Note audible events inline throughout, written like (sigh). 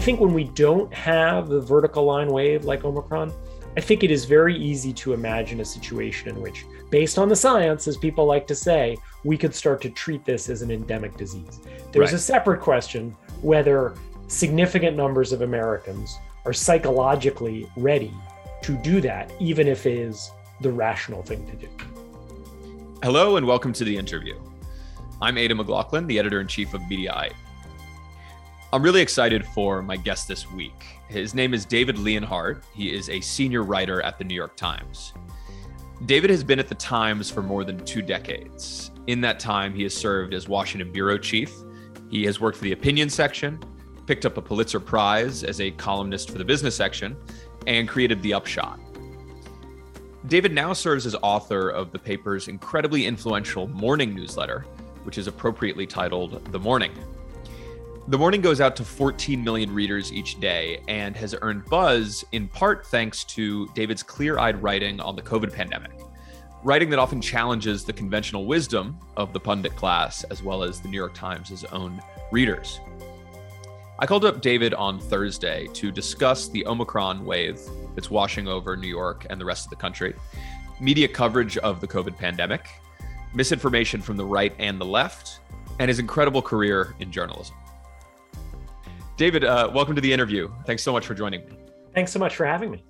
I think when we don't have the vertical line wave like Omicron, I think it is very easy to imagine a situation in which, based on the science, as people like to say, we could start to treat this as an endemic disease. There's right. a separate question whether significant numbers of Americans are psychologically ready to do that, even if it is the rational thing to do. Hello, and welcome to the interview. I'm Aidan McLaughlin, the editor in chief of Mediaite. I'm really excited for my guest this week. His name is David Leonhardt. He is a senior writer at the New York Times. David has been at the Times for more than two decades. In that time, he has served as Washington bureau chief. He has worked for the opinion section, picked up a Pulitzer Prize as a columnist for the business section, and created The Upshot. David now serves as author of the paper's incredibly influential morning newsletter, which is appropriately titled The Morning. The Morning goes out to 14 million readers each day and has earned buzz in part thanks to David's clear eyed writing on the COVID pandemic, writing that often challenges the conventional wisdom of the pundit class as well as the New York Times' own readers. I called up David on Thursday to discuss the Omicron wave that's washing over New York and the rest of the country, media coverage of the COVID pandemic, misinformation from the right and the left, and his incredible career in journalism. David, uh, welcome to the interview. Thanks so much for joining me. Thanks so much for having me.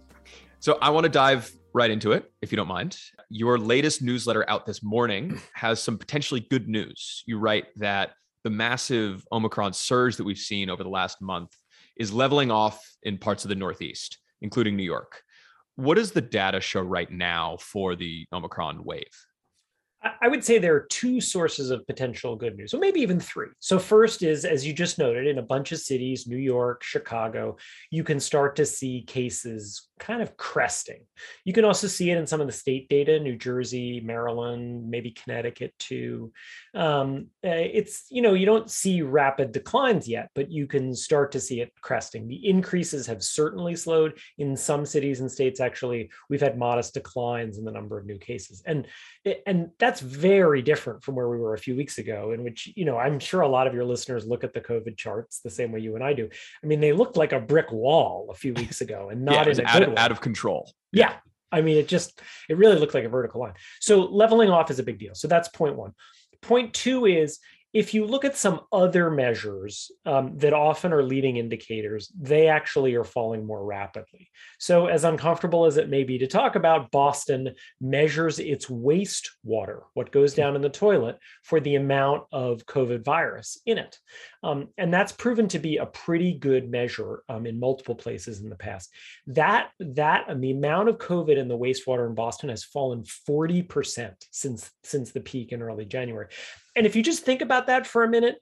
So, I want to dive right into it, if you don't mind. Your latest newsletter out this morning has some potentially good news. You write that the massive Omicron surge that we've seen over the last month is leveling off in parts of the Northeast, including New York. What does the data show right now for the Omicron wave? I would say there are two sources of potential good news, or maybe even three. So, first is, as you just noted, in a bunch of cities, New York, Chicago, you can start to see cases kind of cresting. You can also see it in some of the state data, New Jersey, Maryland, maybe Connecticut too. Um, eh, it's, you know, you don't see rapid declines yet, but you can start to see it cresting. The increases have certainly slowed in some cities and states. Actually, we've had modest declines in the number of new cases. And, eh, and that's very different from where we were a few weeks ago, in which, you know, I'm sure a lot of your listeners look at the COVID charts the same way you and I do. I mean, they looked like a brick wall a few weeks ago and not yeah, in a good out of control. Yeah. I mean, it just, it really looked like a vertical line. So leveling off is a big deal. So that's point one. Point two is if you look at some other measures um, that often are leading indicators, they actually are falling more rapidly. So, as uncomfortable as it may be to talk about, Boston measures its wastewater, what goes down in the toilet, for the amount of COVID virus in it. Um, and that's proven to be a pretty good measure um, in multiple places in the past. That, that and the amount of COVID in the wastewater in Boston has fallen 40% since, since the peak in early January. And if you just think about that for a minute,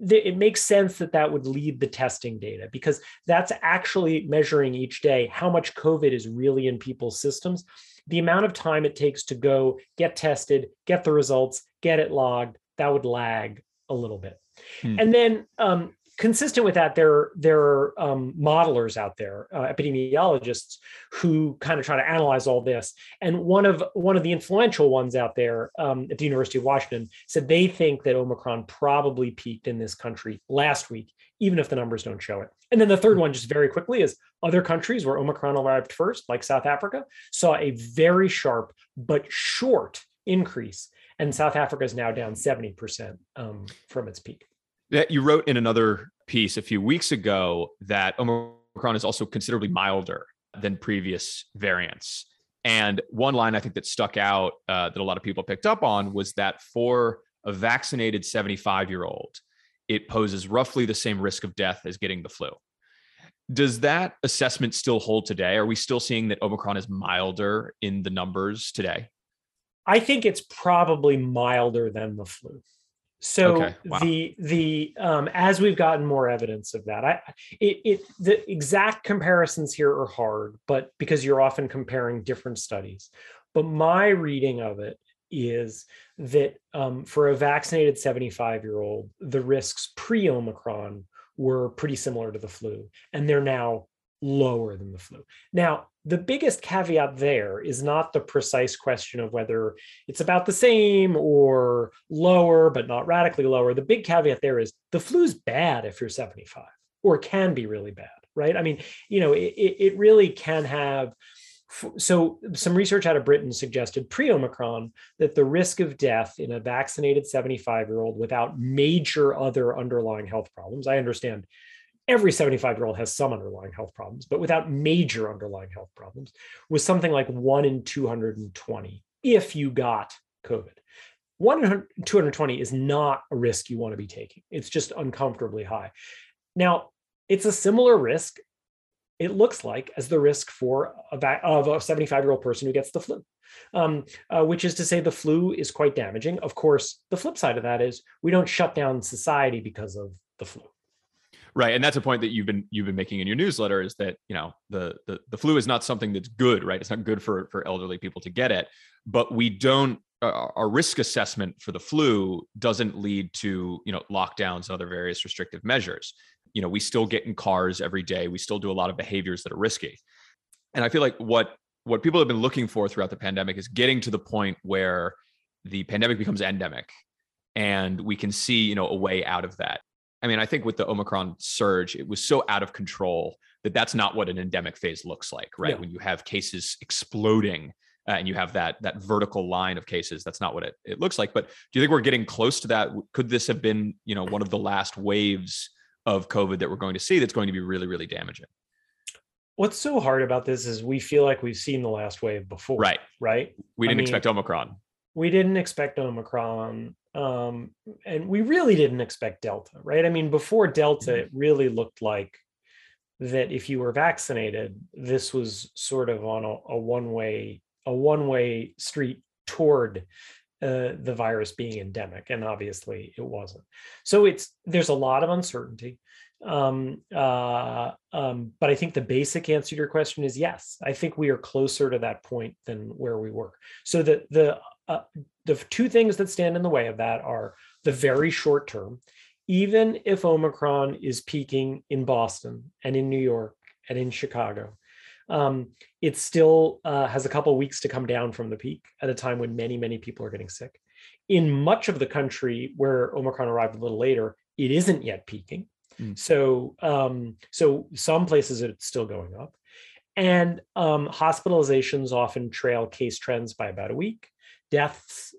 it makes sense that that would lead the testing data because that's actually measuring each day how much COVID is really in people's systems. The amount of time it takes to go get tested, get the results, get it logged, that would lag a little bit. Hmm. And then um, consistent with that, there, there are um, modelers out there, uh, epidemiologists, who kind of try to analyze all this. And one of one of the influential ones out there um, at the University of Washington said they think that Omicron probably peaked in this country last week, even if the numbers don't show it. And then the third one, just very quickly, is other countries where Omicron arrived first, like South Africa, saw a very sharp but short increase. And South Africa is now down 70% um, from its peak. That you wrote in another piece a few weeks ago that Omicron is also considerably milder than previous variants. And one line I think that stuck out uh, that a lot of people picked up on was that for a vaccinated 75 year old, it poses roughly the same risk of death as getting the flu. Does that assessment still hold today? Are we still seeing that Omicron is milder in the numbers today? I think it's probably milder than the flu. So okay. wow. the the um, as we've gotten more evidence of that, I it, it the exact comparisons here are hard, but because you're often comparing different studies. But my reading of it is that um, for a vaccinated 75 year old, the risks pre Omicron were pretty similar to the flu, and they're now lower than the flu. Now, the biggest caveat there is not the precise question of whether it's about the same or lower, but not radically lower. The big caveat there is the flu's bad if you're 75. or can be really bad, right? I mean, you know, it, it really can have so some research out of britain suggested pre-omicron that the risk of death in a vaccinated 75 year old without major other underlying health problems i understand every 75 year old has some underlying health problems but without major underlying health problems was something like 1 in 220 if you got covid 1 in 220 is not a risk you want to be taking it's just uncomfortably high now it's a similar risk it looks like as the risk for a, of a 75 year old person who gets the flu, um, uh, which is to say the flu is quite damaging. Of course, the flip side of that is we don't shut down society because of the flu. Right, and that's a point that you've been you've been making in your newsletter is that you know the the, the flu is not something that's good, right? It's not good for for elderly people to get it, but we don't uh, our risk assessment for the flu doesn't lead to you know lockdowns and other various restrictive measures. You know we still get in cars every day. We still do a lot of behaviors that are risky. And i feel like what what people have been looking for throughout the pandemic is getting to the point where the pandemic becomes endemic and we can see you know a way out of that i mean i think with the omicron surge it was so out of control that that's not what an endemic phase looks like right when you have cases exploding uh, and you have that that vertical line of cases that's not what it, it looks like but do you think we're getting close to that could this have been you know one of the last waves of COVID that we're going to see that's going to be really, really damaging. What's so hard about this is we feel like we've seen the last wave before. Right. Right. We didn't I mean, expect Omicron. We didn't expect Omicron. Um, and we really didn't expect Delta, right? I mean, before Delta, mm-hmm. it really looked like that if you were vaccinated, this was sort of on a, a one-way, a one-way street toward uh, the virus being endemic, and obviously it wasn't. So it's there's a lot of uncertainty. Um, uh, um, but I think the basic answer to your question is yes. I think we are closer to that point than where we were. So the the uh, the two things that stand in the way of that are the very short term. Even if Omicron is peaking in Boston and in New York and in Chicago, um, it still uh, has a couple weeks to come down from the peak at a time when many, many people are getting sick. In much of the country where Omicron arrived a little later, it isn't yet peaking. Mm. So, um, so some places it's still going up, and um, hospitalizations often trail case trends by about a week. Deaths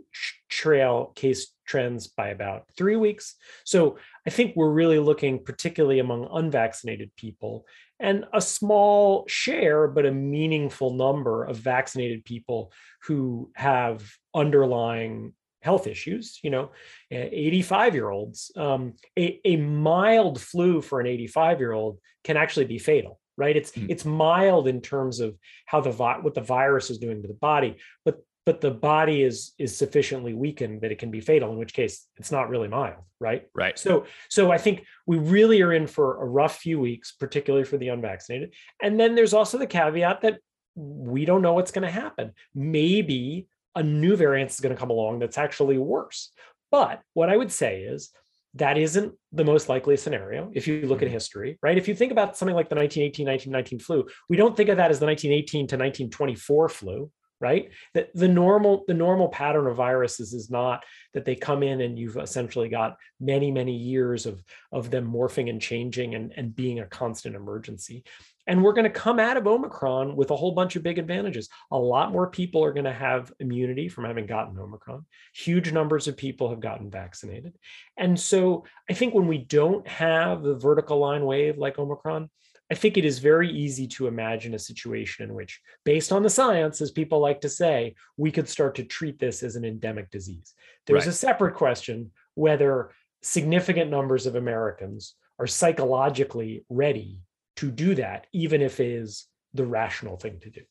trail case trends by about three weeks. So I think we're really looking, particularly among unvaccinated people, and a small share, but a meaningful number of vaccinated people who have underlying health issues. You know, 85 year olds, um, a, a mild flu for an 85 year old can actually be fatal right it's mm. it's mild in terms of how the vi- what the virus is doing to the body but but the body is is sufficiently weakened that it can be fatal in which case it's not really mild right? Right. So so i think we really are in for a rough few weeks particularly for the unvaccinated. And then there's also the caveat that we don't know what's going to happen. Maybe a new variant is going to come along that's actually worse. But what i would say is that isn't the most likely scenario if you look at mm-hmm. history, right? If you think about something like the 1918 1919 flu, we don't think of that as the 1918 to 1924 flu, right? The, the normal the normal pattern of viruses is not that they come in and you've essentially got many many years of of them morphing and changing and, and being a constant emergency. And we're going to come out of omicron with a whole bunch of big advantages. A lot more people are going to have immunity from having gotten omicron. Huge numbers of people have gotten vaccinated. And so i think when we don't have the vertical line wave like omicron I think it is very easy to imagine a situation in which, based on the science, as people like to say, we could start to treat this as an endemic disease. There's right. a separate question whether significant numbers of Americans are psychologically ready to do that, even if it is the rational thing to do.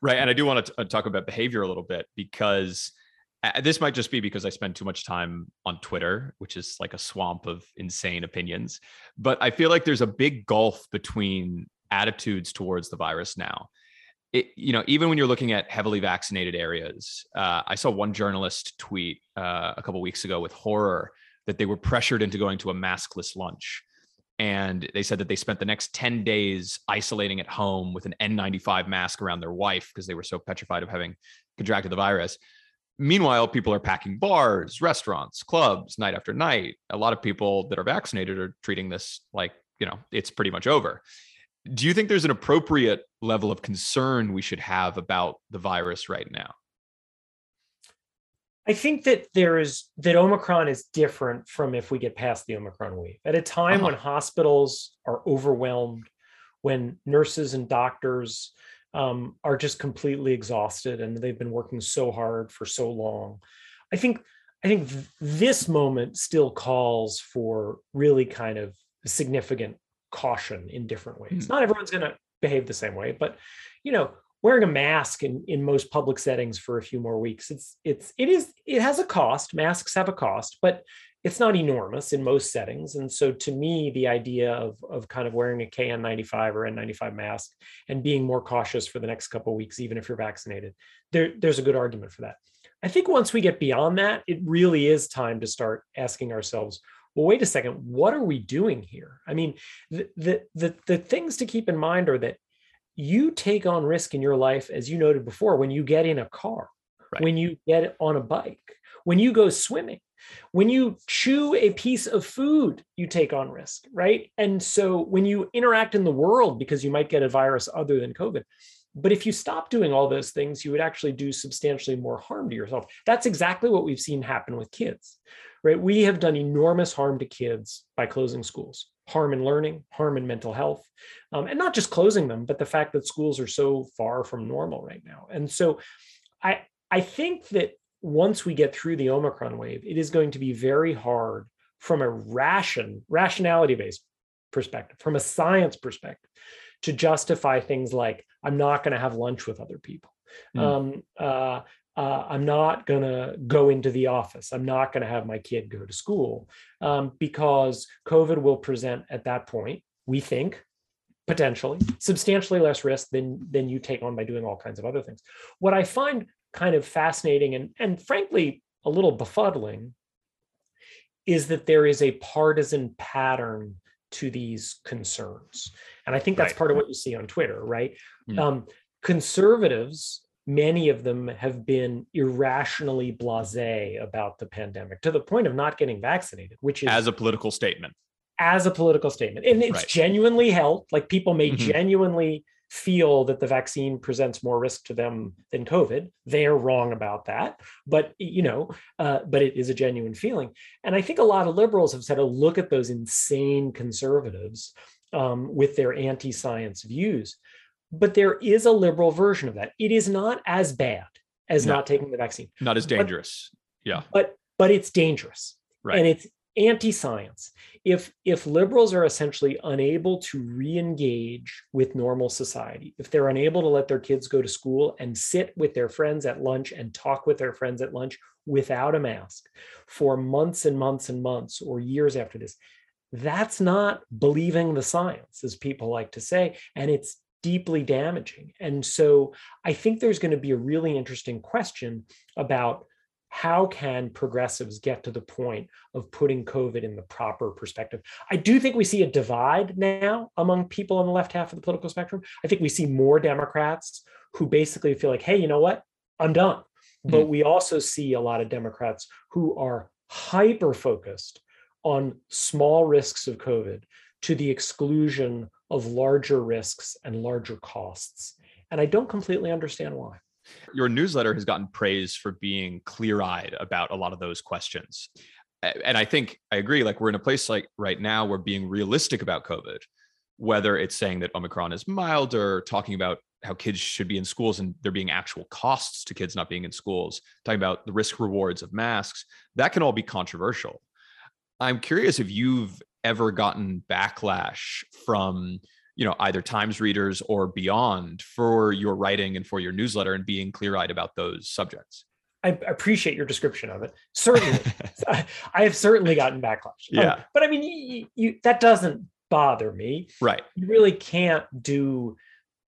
Right. And I do want to t- uh, talk about behavior a little bit because this might just be because I spend too much time on Twitter, which is like a swamp of insane opinions. But I feel like there's a big gulf between attitudes towards the virus now. It, you know, even when you're looking at heavily vaccinated areas, uh, I saw one journalist tweet uh, a couple weeks ago with horror that they were pressured into going to a maskless lunch. And they said that they spent the next 10 days isolating at home with an N95 mask around their wife because they were so petrified of having contracted the virus. Meanwhile, people are packing bars, restaurants, clubs night after night. A lot of people that are vaccinated are treating this like you know it's pretty much over. Do you think there's an appropriate level of concern we should have about the virus right now? I think that there is that Omicron is different from if we get past the Omicron wave. At a time uh-huh. when hospitals are overwhelmed, when nurses and doctors um, are just completely exhausted and they've been working so hard for so long, I think I think this moment still calls for really kind of significant caution in different ways. Mm. Not everyone's going to behave the same way, but you know, wearing a mask in, in most public settings for a few more weeks it's it's it is it has a cost masks have a cost but it's not enormous in most settings and so to me the idea of of kind of wearing a kn95 or n95 mask and being more cautious for the next couple weeks even if you're vaccinated there there's a good argument for that. I think once we get beyond that it really is time to start asking ourselves well wait a second what are we doing here? I mean the the the, the things to keep in mind are that you take on risk in your life, as you noted before, when you get in a car, right. when you get on a bike, when you go swimming, when you chew a piece of food, you take on risk, right? And so when you interact in the world, because you might get a virus other than COVID, but if you stop doing all those things, you would actually do substantially more harm to yourself. That's exactly what we've seen happen with kids, right? We have done enormous harm to kids by closing schools harm in learning, harm in mental health, um, and not just closing them, but the fact that schools are so far from normal right now. And so I, I think that once we get through the Omicron wave, it is going to be very hard from a ration, rationality based perspective, from a science perspective, to justify things like, I'm not going to have lunch with other people. Mm. Um, uh, uh, I'm not going to go into the office. I'm not going to have my kid go to school um, because COVID will present at that point, we think, potentially substantially less risk than, than you take on by doing all kinds of other things. What I find kind of fascinating and, and frankly a little befuddling is that there is a partisan pattern to these concerns. And I think that's right. part of what you see on Twitter, right? Mm. Um, conservatives many of them have been irrationally blase about the pandemic to the point of not getting vaccinated, which is as a political statement. As a political statement. And it's right. genuinely held. Like people may mm-hmm. genuinely feel that the vaccine presents more risk to them than COVID. They're wrong about that. But, you know, uh, but it is a genuine feeling. And I think a lot of liberals have said, oh, look at those insane conservatives um, with their anti science views but there is a liberal version of that. It is not as bad as no, not taking the vaccine. Not as dangerous. But, yeah. But but it's dangerous. Right. And it's anti-science. If if liberals are essentially unable to re-engage with normal society, if they're unable to let their kids go to school and sit with their friends at lunch and talk with their friends at lunch without a mask for months and months and months or years after this, that's not believing the science, as people like to say. And it's deeply damaging. And so I think there's going to be a really interesting question about how can progressives get to the point of putting COVID in the proper perspective? I do think we see a divide now among people on the left half of the political spectrum. I think we see more Democrats who basically feel like, hey, you know what? I'm done. Mm-hmm. But we also see a lot of Democrats who are hyper focused on small risks of COVID to the exclusion of larger risks and larger costs. And I don't completely understand why. Your newsletter has gotten praise for being clear eyed about a lot of those questions. And I think I agree. Like, we're in a place like right now, we're being realistic about COVID, whether it's saying that Omicron is milder, talking about how kids should be in schools and there being actual costs to kids not being in schools, talking about the risk rewards of masks, that can all be controversial. I'm curious if you've ever gotten backlash from you know either times readers or beyond for your writing and for your newsletter and being clear-eyed about those subjects I appreciate your description of it. Certainly, (laughs) I have certainly gotten backlash. Um, yeah, um, but I mean, you, you, that doesn't bother me. Right. You really can't do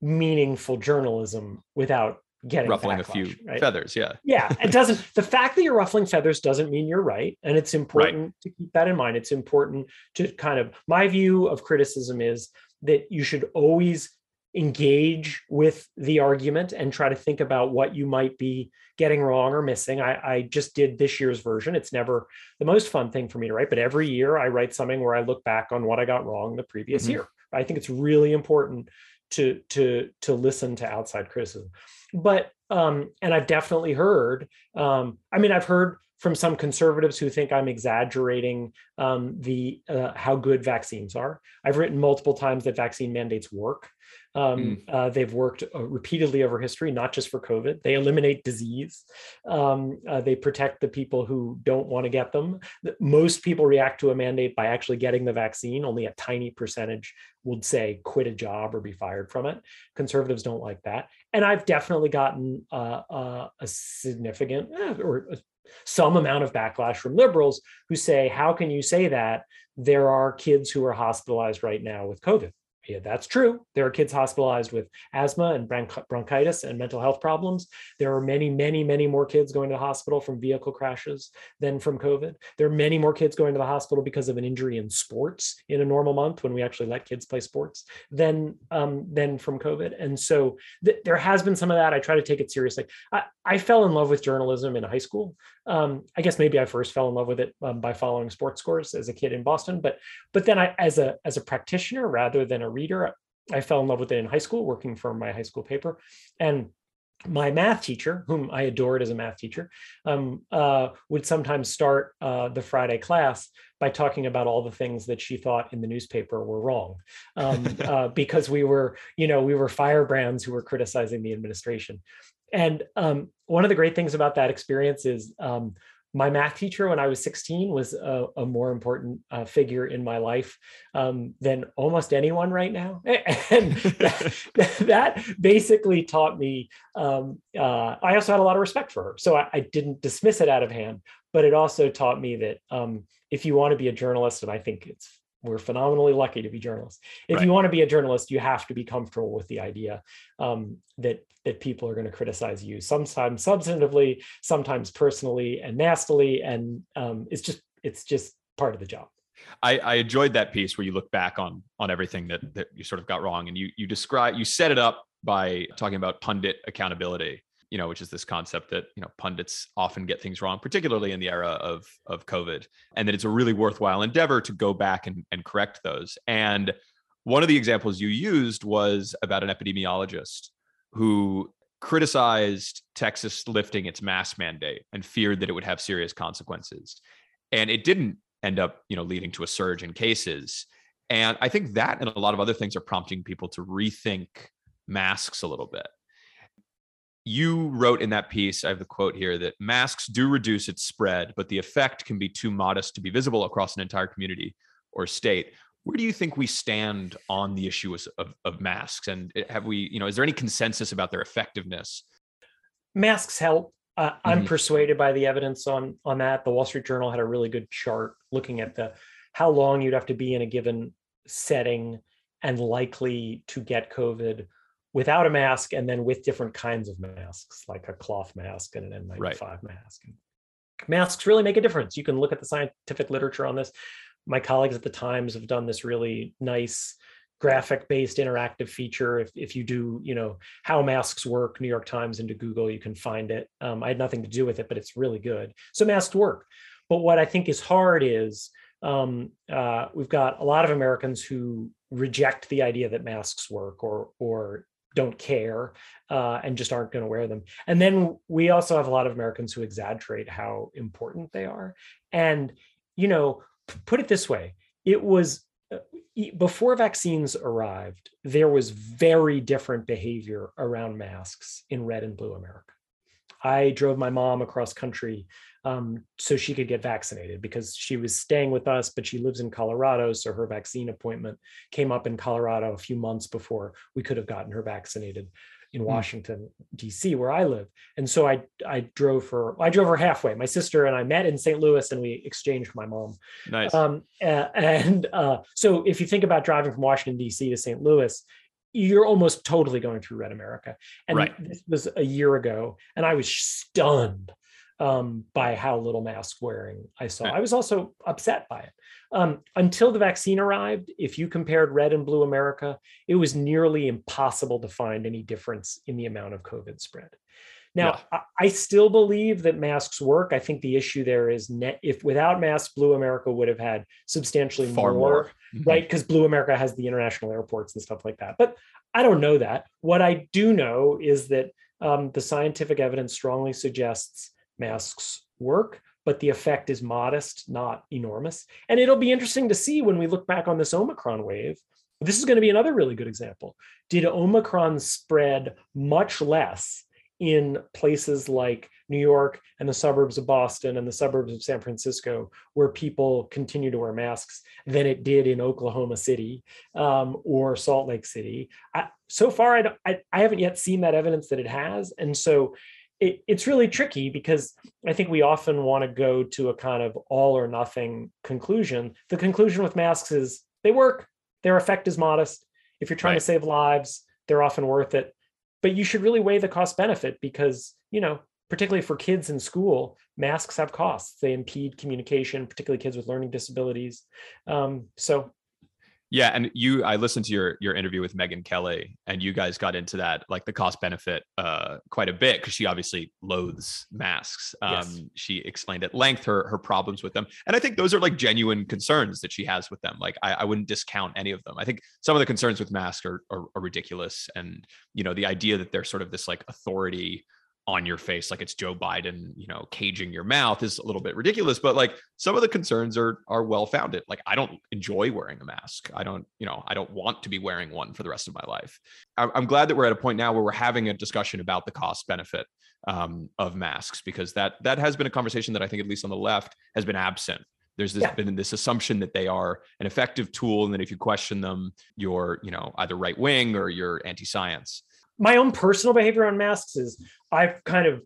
meaningful journalism without getting ruffling backlash, a few right? feathers. Yeah. Yeah. It doesn't, the fact that you're ruffling feathers doesn't mean you're right. And it's important right. to keep that in mind. It's important to kind of, my view of criticism is that you should always engage with the argument and try to think about what you might be getting wrong or missing. I, I, just did this year's version. It's never the most fun thing for me to write, but every year I write something where I look back on what I got wrong the previous mm-hmm. year. I think it's really important to to to listen to outside criticism. But um, and I've definitely heard. Um, I mean, I've heard from some conservatives who think I'm exaggerating um, the uh, how good vaccines are. I've written multiple times that vaccine mandates work. Um, mm. uh, they've worked uh, repeatedly over history, not just for COVID. They eliminate disease. Um, uh, they protect the people who don't want to get them. Most people react to a mandate by actually getting the vaccine. Only a tiny percentage would say quit a job or be fired from it. Conservatives don't like that. And I've definitely gotten uh, uh, a significant eh, or some amount of backlash from liberals who say, How can you say that? There are kids who are hospitalized right now with COVID yeah, that's true. There are kids hospitalized with asthma and bronchitis and mental health problems. There are many, many, many more kids going to the hospital from vehicle crashes than from COVID. There are many more kids going to the hospital because of an injury in sports in a normal month when we actually let kids play sports than um, than from COVID. And so th- there has been some of that. I try to take it seriously. I, I fell in love with journalism in high school. Um, I guess maybe I first fell in love with it um, by following sports scores as a kid in Boston, but but then I, as a as a practitioner rather than a reader. I fell in love with it in high school, working for my high school paper. And my math teacher, whom I adored as a math teacher, um, uh, would sometimes start uh, the Friday class by talking about all the things that she thought in the newspaper were wrong, um, (laughs) uh, because we were, you know, we were firebrands who were criticizing the administration. And um, one of the great things about that experience is um, my math teacher when I was 16 was a, a more important uh, figure in my life um, than almost anyone right now. (laughs) And that, (laughs) that basically taught me, um, uh, I also had a lot of respect for her. So I, I, didn't dismiss it out of hand, but it also taught me that um, if you want to be a journalist, and I think it's we're phenomenally lucky to be journalists. If right. you want to be a journalist, you have to be comfortable with the idea um, that that people are going to criticize you, sometimes substantively, sometimes personally and nastily, and um, it's just it's just part of the job. I, I, enjoyed that piece where you look back on on everything that that you sort of got wrong, and you you describe you set it up by talking about pundit accountability you know, which is this concept that you know pundits often get things wrong, particularly in the era of of COVID, and that it's a really worthwhile endeavor to go back and, and correct those. And one of the examples you used was about an epidemiologist who criticized Texas lifting its mask mandate and feared that it would have serious consequences. And it didn't end up, you know, leading to a surge in cases. And I think that and a lot of other things are prompting people to rethink masks a little bit you wrote in that piece, I have the quote here that masks do reduce its spread, but the effect can be too modest to be visible across an entire community or state. Where do you think we stand on the issue of, of masks? And have we, you know, is there any consensus about their effectiveness? Masks help. Uh, I'm mm-hmm. persuaded by the evidence on on that. The Wall Street Journal had a really good chart looking at the how long you'd have to be in a given setting and likely to get COVID without a mask and then with different kinds of masks, like a cloth mask and an N95 right. mask. Masks really make a difference. You can look at the scientific literature on this. My colleagues at the Times have done this really nice graphic based interactive feature if, if you do you know how masks work new york times into google you can find it um, i had nothing to do with it but it's really good so masks work but what i think is hard is um, uh, we've got a lot of americans who reject the idea that masks work or or don't care uh, and just aren't going to wear them. And then we also have a lot of Americans who exaggerate how important they are. And, you know, put it this way it was uh, before vaccines arrived, there was very different behavior around masks in red and blue America. I drove my mom across country um, so she could get vaccinated because she was staying with us, but she lives in Colorado. So her vaccine appointment came up in Colorado a few months before we could have gotten her vaccinated in hmm. Washington D.C. where I live. And so I I drove her I drove her halfway. My sister and I met in St. Louis and we exchanged my mom. Nice. Um, (laughs) and uh, so if you think about driving from Washington D.C. to St. Louis, you're almost totally going through red America. And right. this was a year ago, and I was stunned um, by how little mask wearing I saw. I was also upset by it. Um, until the vaccine arrived, if you compared red and blue America, it was nearly impossible to find any difference in the amount of COVID spread. Now, yeah. I, I still believe that masks work. I think the issue there is net, if without masks, Blue America would have had substantially Far more, more. Mm-hmm. right? Because Blue America has the international airports and stuff like that. But I don't know that. What I do know is that um, the scientific evidence strongly suggests masks work, but the effect is modest, not enormous. And it'll be interesting to see when we look back on this Omicron wave. This is going to be another really good example. Did Omicron spread much less in places like New York and the suburbs of Boston and the suburbs of San Francisco, where people continue to wear masks, than it did in Oklahoma City um, or Salt Lake City. I, so far, I, I, I haven't yet seen that evidence that it has, and so it, it's really tricky because I think we often want to go to a kind of all or nothing conclusion. The conclusion with masks is they work, their effect is modest. If you're trying right. to save lives, they're often worth it but you should really weigh the cost benefit because you know particularly for kids in school masks have costs. They impede communication particularly kids with learning disabilities. Um, so yeah, and you, I listened to your your interview with Megyn Kelly, and you guys got into that like the cost benefit uh, quite a bit because she obviously loathes masks. Um, yes. She explained at length her her problems with them, and I think those are like genuine concerns that she has with them. Like I, I wouldn't discount any of them. I think some of the concerns with masks are, are, are ridiculous, and you know the idea that they're sort of this like authority on your face like it's Joe Biden, you know, caging your mouth is a little bit ridiculous, but like some of the concerns are are well founded. Like I don't enjoy wearing a mask. I don't, you know, I don't want to be wearing one for the rest of my life. I'm glad that we're at a point now where we're having a discussion about the cost benefit um, of masks because that that has been a conversation that I think at least on the left has been absent. There's this, yeah. been this assumption that they are an effective tool, and that if you question them, you're, you know, either right wing or you're anti-science my own personal behavior on masks is I've kind of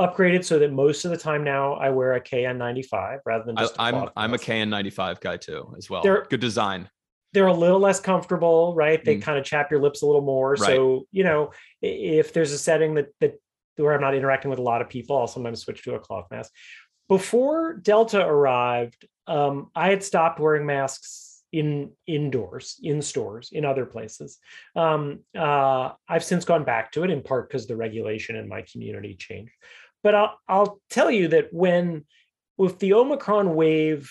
upgraded so that most of the time now I wear a KN95 rather than just. I, am I'm a KN95 guy too as well. They're, Good design. They're a little less comfortable, right? They mm. kind of chap your lips a little more. Right. So you know, if there's a setting that that where I'm not interacting with a lot of people, I'll sometimes switch to a cloth mask. Before Delta arrived, um, I had stopped wearing masks in indoors, in stores, in other places. Um, uh, I've since gone back to it in part because the regulation in my community changed. But I'll, I'll tell you that when, if the Omicron wave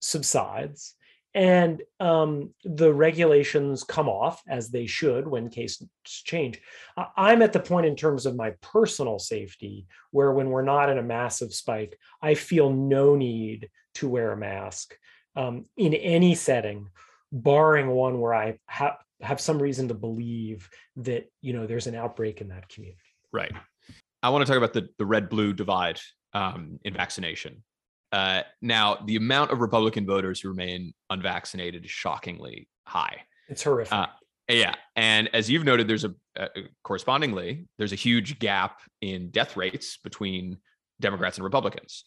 subsides and um, the regulations come off as they should when cases change, I'm at the point in terms of my personal safety where when we're not in a massive spike, I feel no need to wear a mask um, in any setting, barring one where I have have some reason to believe that you know there's an outbreak in that community. Right. I want to talk about the the red blue divide um, in vaccination. Uh, now, the amount of Republican voters who remain unvaccinated is shockingly high. It's horrific. Uh, yeah, and as you've noted, there's a uh, correspondingly there's a huge gap in death rates between Democrats and Republicans.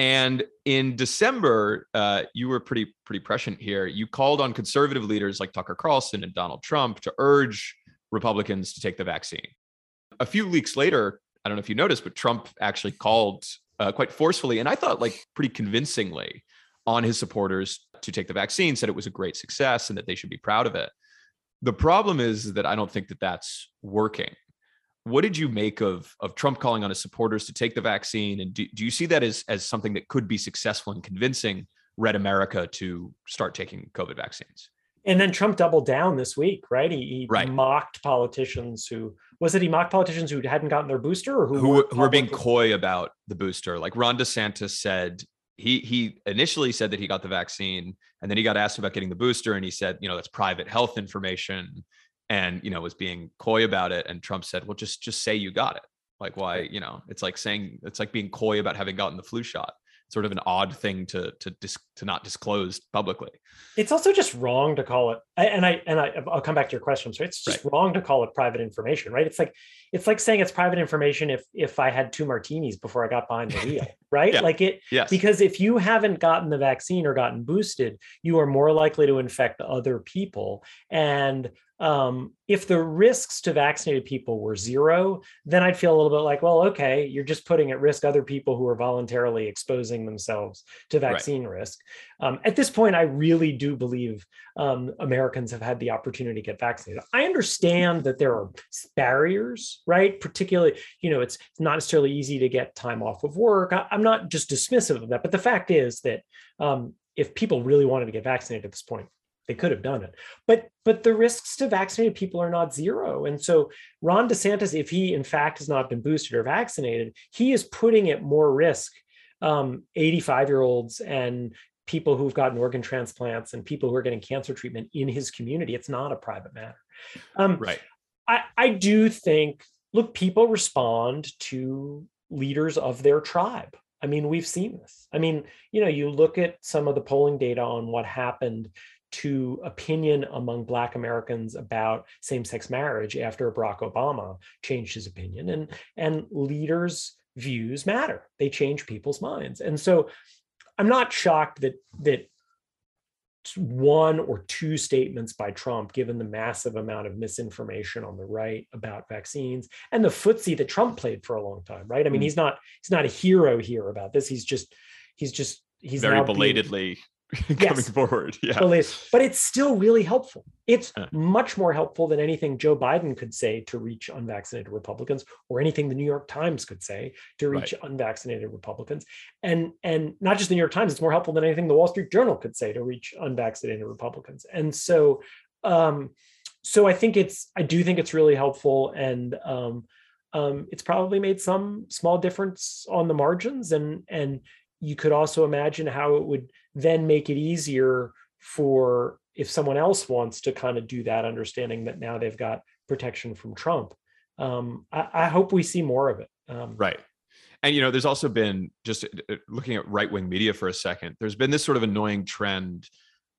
And in December, uh, you were pretty pretty prescient here. You called on conservative leaders like Tucker Carlson and Donald Trump to urge Republicans to take the vaccine. A few weeks later, I don't know if you noticed, but Trump actually called uh, quite forcefully, and I thought like pretty convincingly, on his supporters to take the vaccine. Said it was a great success and that they should be proud of it. The problem is that I don't think that that's working what did you make of of Trump calling on his supporters to take the vaccine? And do, do you see that as as something that could be successful in convincing Red America to start taking COVID vaccines? And then Trump doubled down this week, right? He, he right. mocked politicians who was it? He mocked politicians who hadn't gotten their booster, or who who were, who were being coy about the booster. Like Ron DeSantis said, he he initially said that he got the vaccine, and then he got asked about getting the booster, and he said, you know, that's private health information and you know was being coy about it and trump said well just just say you got it. Like why you know it's like saying it's like being coy about having gotten the flu shot. Sort of an odd thing to to dis, to not disclose publicly. It's also just wrong to call it and i and I, i'll come back to your question. So it's just right. wrong to call it private information right? It's like it's like saying it's private information if if i had two martinis before i got behind the (laughs) wheel right? Yeah. like it yes. because if you haven't gotten the vaccine or gotten boosted you are more likely to infect other people. And um, if the risks to vaccinated people were zero, then I'd feel a little bit like, well, okay, you're just putting at risk other people who are voluntarily exposing themselves to vaccine right. risk. Um, at this point, I really do believe um, Americans have had the opportunity to get vaccinated. I understand that there are barriers, right? Particularly, you know, it's, it's not necessarily easy to get time off of work. I, am not just dismissive of that, but the fact is that um, if people really wanted to get vaccinated at this point, they could have done it. But but the risks to vaccinated people are not zero. And so ron desantis if he in fact has not been boosted or vaccinated he is putting at more risk um, 85 year olds and people who've gotten organ transplants and people who are getting cancer treatment in his community. It's not a private matter. Um, right. I, I do think look people respond to leaders of their tribe. I mean, we've seen this. I mean, you know, you look at some of the polling data on what happened to opinion among Black Americans about same-sex marriage after Barack Obama changed his opinion. And, and leaders' views matter. They change people's minds. And so I'm not shocked that that one or two statements by Trump, given the massive amount of misinformation on the right about vaccines and the footsie that Trump played for a long time, right? I mean, mm. he's not he's not a hero here about this. He's just he's just he's very belatedly being, (laughs) coming yes. forward. Yeah. But it's still really helpful. It's much more helpful than anything Joe Biden could say to reach unvaccinated Republicans or anything the New York Times could say to reach right. unvaccinated Republicans. And and not just the New York Times, it's more helpful than anything the Wall Street Journal could say to reach unvaccinated Republicans. And so um so I think it's I do think it's really helpful and um um, it's probably made some small difference on the margins and and you could also imagine how it would then make it easier for if someone else wants to kind of do that, understanding that now they've got protection from Trump. Um, I, I, hope we see more of it. Um, right. And you know, there's also been just uh, uh, looking at right wing media for a second. There's been this sort of annoying trend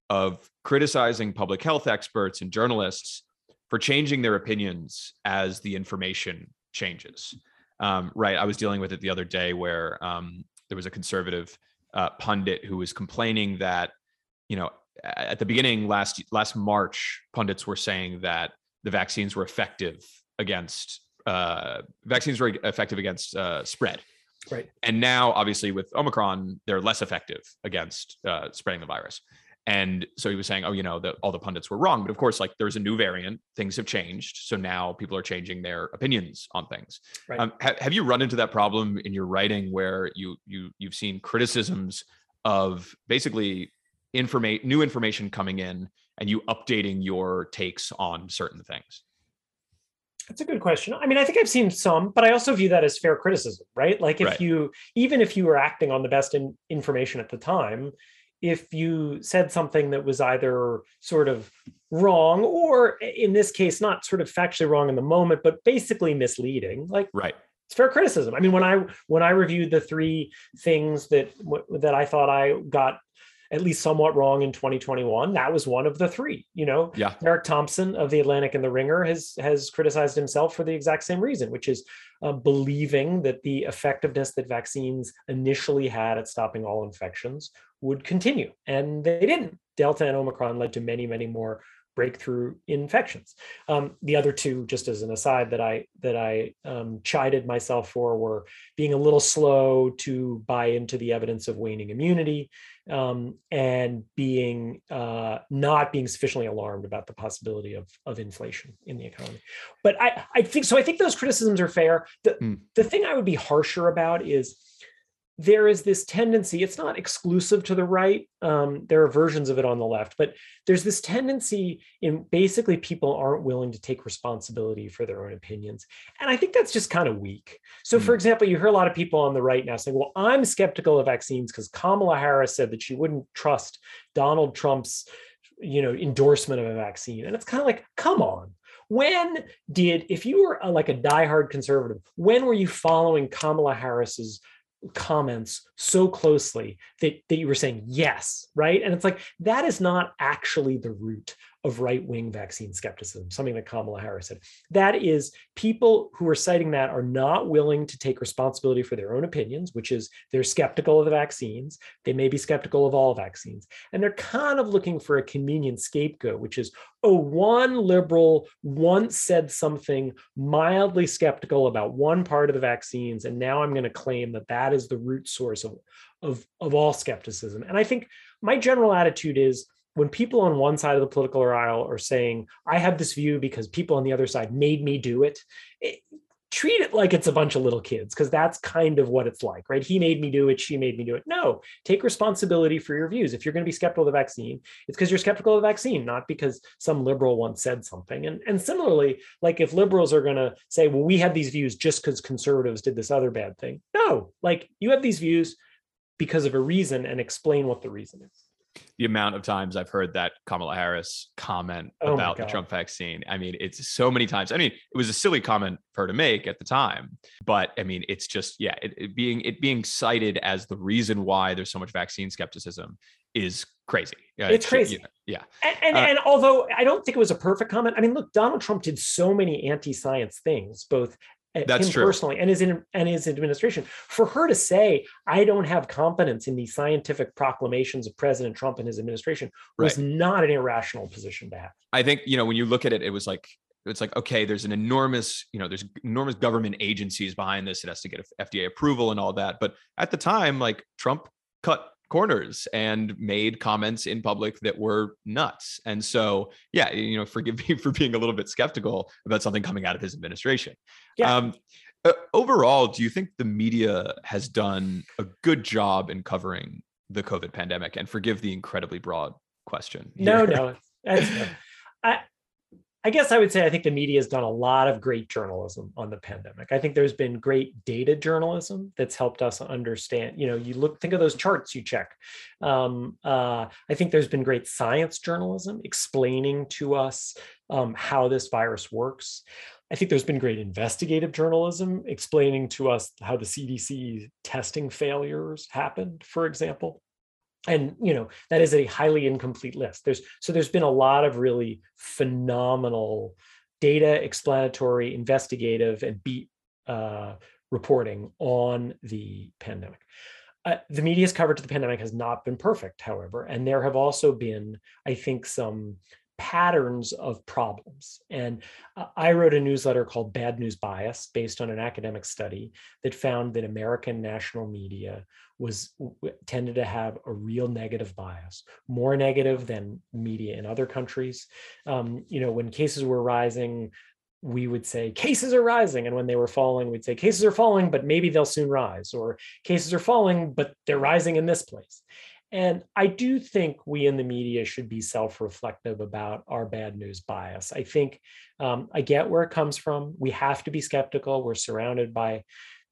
of criticizing public health experts and journalists for changing their opinions as the information changes. Um, right. I was dealing with it the other day where um, there was a conservative uh, pundit who was complaining that you know at the beginning last last March, pundits were saying that the vaccines were effective against uh, vaccines were effective against uh, spread. Right. And now, obviously, with Omicron, they're less effective against uh, spreading the virus. And so he was saying, oh, you know, that all the pundits were wrong. But of course, like there's a new variant, things have changed. So now people are changing their opinions on things. Right. Um, ha- have you run into that problem in your writing where you you you've seen criticisms of basically informate new information coming in and you updating your takes on certain things? That's a good question. I mean, I think I've seen some, but I also view that as fair criticism, right? Like if right. you, even if you were acting on the best in, information at the time, if you said something that was either sort of wrong or in this case not sort of factually wrong in the moment but basically misleading like right. it's fair criticism. I mean when i when i reviewed the three things that that i thought i got at least somewhat wrong in 2021 that was one of the three you know yeah Derek Thompson of the atlantic and the ringer has has criticized himself for the exact same reason which is uh, believing that the effectiveness that vaccines initially had at stopping all infections would continue. And they didn't. Delta and Omicron led to many, many more breakthrough infections. Um, the other two, just as an aside, that I that I um, chided myself for were being a little slow to buy into the evidence of waning immunity um, and being uh, not being sufficiently alarmed about the possibility of of inflation in the economy. But I I think so. I think those criticisms are fair. The mm. the thing I would be harsher about is there is this tendency, it's not exclusive to the right. Um, there are versions of it on the left, but there's this tendency in basically people aren't willing to take responsibility for their own opinions. And I think that's just kind of weak. So, mm for example, you hear a lot of people on the right now saying, well, I'm skeptical of vaccines because Kamala Harris said that she wouldn't trust Donald Trump's you know endorsement of a vaccine and it's kind of like come on when did if you were a, like a diehard conservative when were you following kamala harris's comments so closely that, that you were saying yes right? And it's like that is not actually the root of right wing vaccine skepticism, something that Kamala Harris said. That is, people who are citing that are not willing to take responsibility for their own opinions, which is they're skeptical of the vaccines. They may be skeptical of all vaccines. And they're kind of looking for a convenient scapegoat, which is, oh, one liberal once said something mildly skeptical about one part of the vaccines. And now I'm going to claim that that is the root source of, of, of all skepticism. And I think my general attitude is when people on one side of the political aisle are saying, I have this view because people on the other side made me do it, it treat it like it's a bunch of little kids because that's kind of what it's like, right? He made me do it, she made me do it. No, take responsibility for your views. If you're going to be skeptical of the vaccine, it's because you're skeptical of the vaccine, not because some liberal once said something. And, and similarly, like if liberals are going to say, well, we have these views just because conservatives did this other bad thing. No, like you have these views because of a reason and explain what the reason is the amount of times I've heard that Kamala Harris comment oh about the Trump vaccine. I mean, it's so many times. I mean, it was a silly comment for her to make at the time, but I mean, it's just yeah, it, it being it being cited as the reason why there's so much vaccine skepticism is crazy. it's crazy. Yeah. And, and, uh, and, although I don't think it was a perfect comment, I mean, look, Donald Trump did so many anti-science things, both that's him true. personally and his and his administration for her to say i don't have confidence in the scientific proclamations of president trump and his administration was right. not an irrational position to have i think you know when you look at it it was like it's like okay there's an enormous you know there's enormous government agencies behind this it has to get fda approval and all that but at the time like trump cut corners and made comments in public that were nuts. And so, yeah, you know, forgive (laughs) me for being a little bit skeptical about something coming out of his administration. Yeah. Um, overall, do you think the media has done a good job in covering the COVID pandemic? And forgive the incredibly broad question. Here. No, (laughs) no. I, I guess I would say I think the media has done a lot of great journalism on the pandemic. I think there's been great data journalism that's helped us understand. You know, you look, think of those charts you check. Um, uh, I think there's been great science journalism explaining to us um, how this virus works. I think there's been great investigative journalism explaining to us how the CDC testing failures happened, for example and you know that is a highly incomplete list. There's so there's been a lot of really phenomenal data explanatory investigative and beat uh, reporting on the pandemic. Uh, the media's coverage of the pandemic has not been perfect however and there have also been i think some patterns of problems. And I wrote a newsletter called Bad News Bias based on an academic study that found that American national media was tended to have a real negative bias, more negative than media in other countries. Um, you know, when cases were rising, we would say cases are rising and when they were falling we'd say cases are falling but maybe they'll soon rise or cases are falling but they're rising in this place and I do think we in the media should be self reflective about our bad news bias. I think um, I get where it comes from. We have to be skeptical. We're surrounded by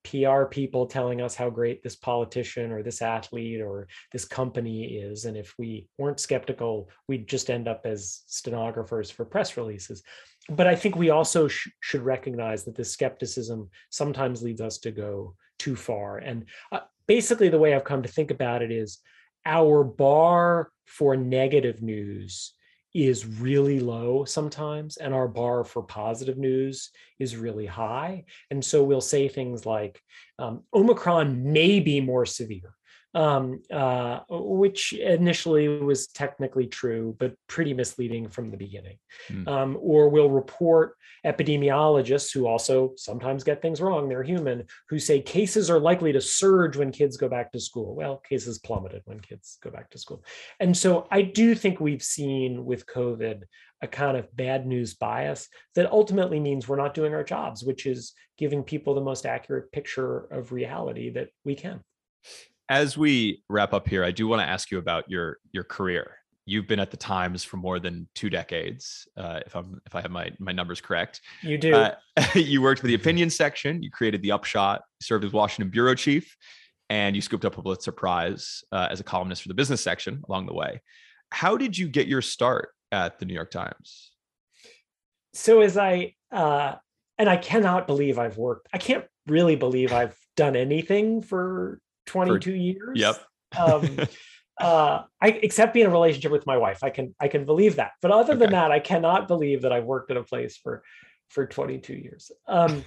PR people telling us how great this politician or this athlete or this company is. And if we weren't skeptical, we'd just end up as stenographers for press releases. But I think we also sh- should recognize that this skepticism sometimes leads us to go too far. And uh, basically, the way I've come to think about it is our bar for negative news is really low sometimes and our bar for positive news is really high. And so we'll say things like um, omicron may be more severe um, uh, which initially was technically true, but pretty misleading from the beginning. Mm. Um, or we'll report epidemiologists who also sometimes get things wrong, they're human, who say cases are likely to surge when kids go back to school. Well, cases plummeted when kids go back to school. And so I do think we've seen with COVID a kind of bad news bias that ultimately means we're not doing our jobs, which is giving people the most accurate picture of reality that we can as we wrap up here, I do want to ask you about your your career. You've been at the Times for more than two decades, uh, if I'm if I have my my numbers correct. You do. Uh, (laughs) you worked for the opinion section. You created the Upshot. served as Washington bureau chief, and you scooped up a Pulitzer Prize uh, as a columnist for the business section along the way. How did you get your start at the New York Times? So as I uh, and I cannot believe I've worked. I can't really believe I've done anything for 22 for, years. Yep. um, (laughs) uh, I except being in a relationship with my wife. I can I can believe that. But other okay. than that, I cannot believe that I've worked at a place for for 22 years. Um,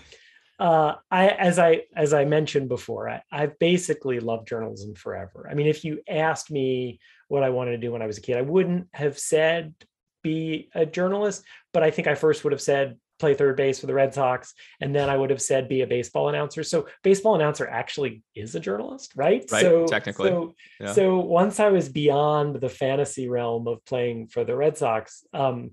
uh, I as I as I mentioned before, I, I've basically loved journalism forever. I mean, if you asked me what I wanted to do when I was a kid, I wouldn't have said be a journalist, but I think I first would have said play third base for the Red Sox, and then I would have said be a baseball announcer. So baseball announcer actually is a journalist, right? Right. So technically. So, yeah. so once I was beyond the fantasy realm of playing for the Red Sox, um,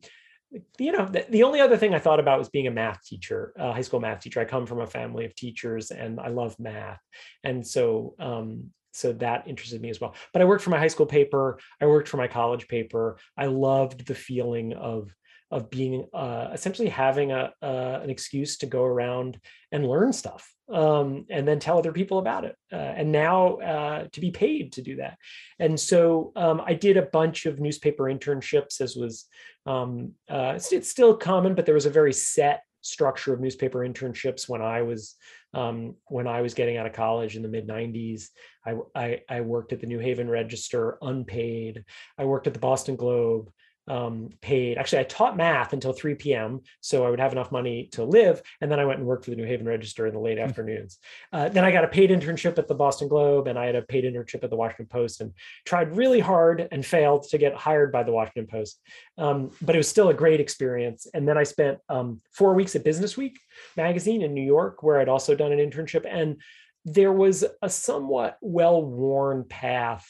you know, the, the, only other thing I thought about was being a math teacher, a high school math teacher. I come from a family of teachers, and I love math, and so um, so that interested me as well. But I worked for my high school paper. I worked for my college paper. I loved the feeling of of being uh, essentially having a uh, an excuse to go around and learn stuff um, and then tell other people about it uh, and now uh, to be paid to do that. And so um, i did a bunch of newspaper internships. As was um, uh, it's, it's, still common but there was a very set structure of newspaper internships when i was um, when i was getting out of college in the mid 90s I, I, I worked at the new haven register unpaid. I worked at the boston globe um, paid. Actually, I taught math until 3 p.m. so I would have enough money to live. And then I went and worked for the New Haven Register in the late mm-hmm. afternoons. Uh, then I got a paid internship at the Boston Globe, and I had a paid internship at the Washington Post, and tried really hard and failed to get hired by the Washington Post. Um, but it was still a great experience. And then I spent um, four weeks at Business Week magazine in New York, where I'd also done an internship, and there was a somewhat well-worn path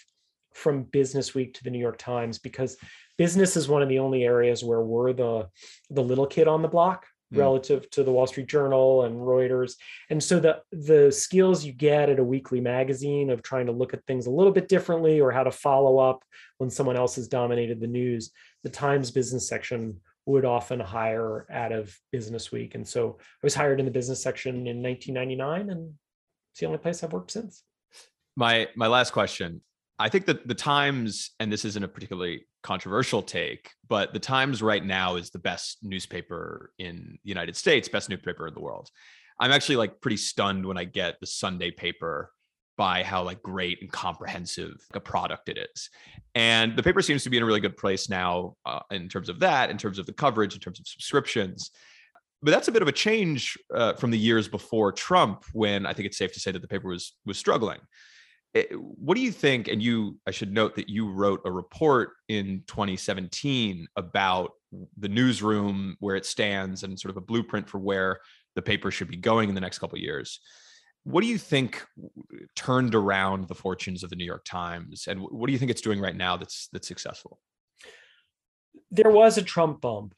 from Business Week to the New York Times because business is one of the only areas where we're the the little kid on the block mm. relative to the Wall Street Journal and Reuters. And so the the skills you get at a weekly magazine of trying to look at things a little bit differently or how to follow up when someone else has dominated the news, the Times business section would often hire out of Business Week. And so I was hired in the business section in 1999 and it's the only place I've worked since. My my last question I think that the Times, and this isn't a particularly controversial take, but the Times right now is the best newspaper in the United States, best newspaper in the world. I'm actually like pretty stunned when I get the Sunday paper by how like great and comprehensive a product it is. And the paper seems to be in a really good place now uh, in terms of that, in terms of the coverage, in terms of subscriptions. But that's a bit of a change uh, from the years before Trump, when I think it's safe to say that the paper was was struggling. Eh, what do you think and you i should note that you wrote a report in 2017 about the newsroom where it stands and sort of a blueprint for where the paper should be going in the next couple of years. What do you think turned around the fortunes of the new york times and what do you think it's doing right now that's that's successful? There was a trump bump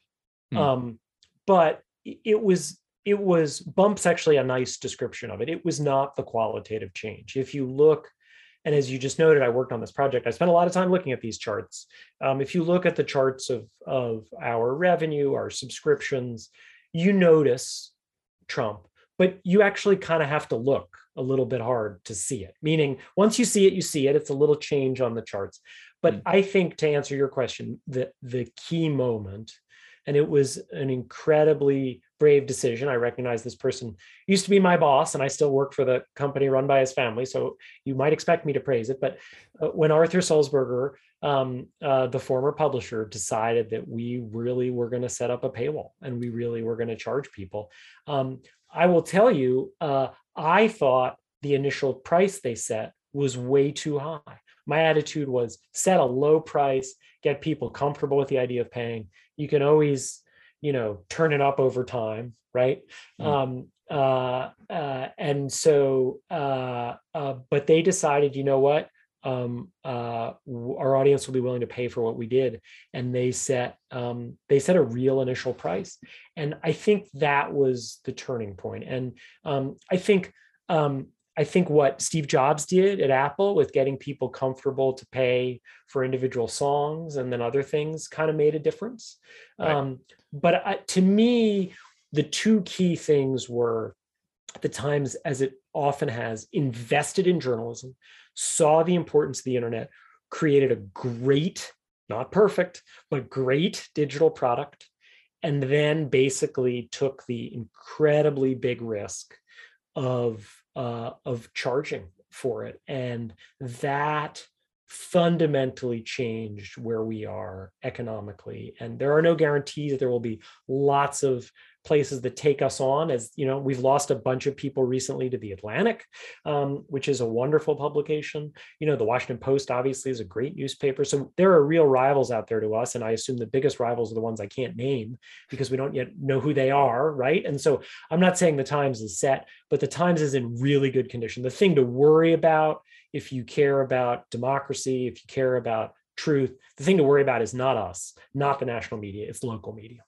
hmm. um, but it was it was bumps actually a nice description of it. It was not the qualitative change. If you look and as you just noted, I worked on this project. I spent a lot of time looking at these charts. Um, if you look at the charts of, of our revenue, our subscriptions, you notice Trump, but you actually kind of have to look a little bit hard to see it. Meaning, once you see it, you see it. It's a little change on the charts. But mm-hmm. I think to answer your question, the, the key moment and it was an incredibly brave decision. I recognize this person used to be my boss, and I still work for the company run by his family. So you might expect me to praise it. But uh, when Arthur Sulzberger, um, uh, the former publisher, decided that we really were going to set up a paywall and we really were going to charge people, um, I will tell you, uh, I thought the initial price they set was way too high. My attitude was set a low price, get people comfortable with the idea of paying you can always you know turn it up over time right? Mm. um uh, uh and so uh, uh but they decided you know what? Um uh our audience will be willing to pay for what we did. And they set um they set a real initial price. And i think that was the turning point. And um i think um I think what Steve Jobs did at Apple with getting people comfortable to pay for individual songs and then other things kind of made a difference. Right. Um, but uh, to me, the two key things were the Times, as it often has, invested in journalism, saw the importance of the internet, created a great, not perfect, but great digital product, and then basically took the incredibly big risk of uh, of charging for it, and that fundamentally changed where we are economically and there are no guarantees that there will be lots of places that take us on as you know we've lost a bunch of people recently to the atlantic um, which is a wonderful publication. You know the washington post obviously is a great newspaper. So there are real rivals out there to us and i assume the biggest rivals are the ones i can't name because we don't yet know who they are right? And so i'm not saying the times is set but the times is in really good condition. The thing to worry about if you care about democracy if you care about truth the thing to worry about is not us not the national media it's local media.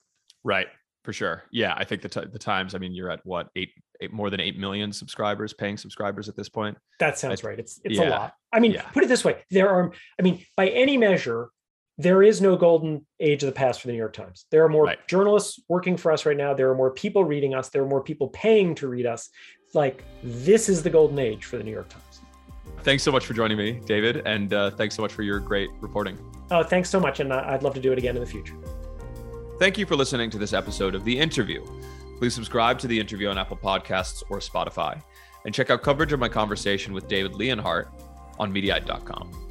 Right for sure. Yeah, I think the t- the Times. I mean, you're at what eight, eight more than eight million subscribers, paying subscribers at this point. That sounds I, right. It's it's yeah, a lot. I mean, yeah. put it this way: there are. I mean, by any measure, there is no golden age of the past for the New York Times. There are more right. journalists working for us right now. There are more people reading us. There are more people paying to read us. Like this is the golden age for the New York Times. Thanks so much for joining me, David, and uh, thanks so much for your great reporting. Oh, thanks so much, and I'd love to do it again in the future. Thank you for listening to this episode of The Interview. Please subscribe to The Interview on Apple Podcasts or Spotify, and check out coverage of my conversation with David Leonhardt on Mediaite.com.